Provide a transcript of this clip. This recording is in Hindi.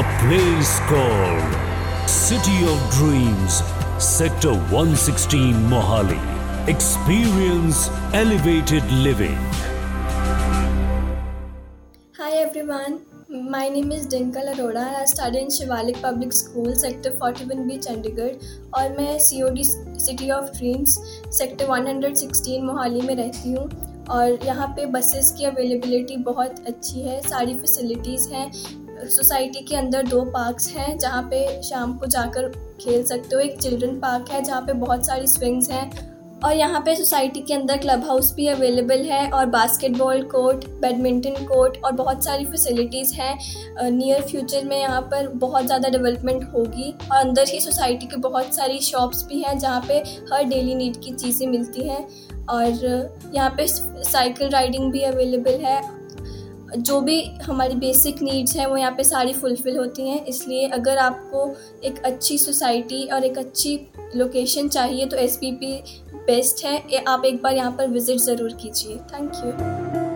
A place called City of Dreams, Sector 116 Mohali. Experience elevated living. Hi everyone, my name is Dinkle Arora and I study in Shivalik Public School, Sector 41B, Chandigarh और मैं C O D city of dreams sector 116 Mohali में रहती हूँ और यहाँ पे बसेस की अवेलेबिलिटी बहुत अच्छी है सारी फैसिलिटीज़ हैं सोसाइटी के अंदर दो पार्क्स हैं, जहाँ पे शाम को जाकर खेल सकते हो। एक चिल्ड्रन पार्क है, जहाँ पे बहुत सारी स्विंग्स हैं। और यहाँ पे सोसाइटी के अंदर क्लब हाउस भी अवेलेबल है और बास्केटबॉल कोर्ट, बैडमिंटन कोर्ट और बहुत सारी फैसिलिटीज़ हैं। नियर फ्यूचर में यहाँ पर बहुत ज़्यादा डेवलपमेंट होगी और अंदर ही सोसाइटी के बहुत सारी शॉप्स भी हैं, जहाँ पे हर डेली नीड की चीज़ें मिलती हैं। और यहाँ पे साइकिल राइडिंग भी अवेलेबल है जो भी हमारी बेसिक नीड्स हैं, वो यहाँ पे सारी फुलफ़िल होती हैं। इसलिए अगर आपको एक अच्छी सोसाइटी और एक अच्छी लोकेशन चाहिए तो एसपीपी बेस्ट है। आप एक बार यहाँ पर विज़िट ज़रूर कीजिए। Thank you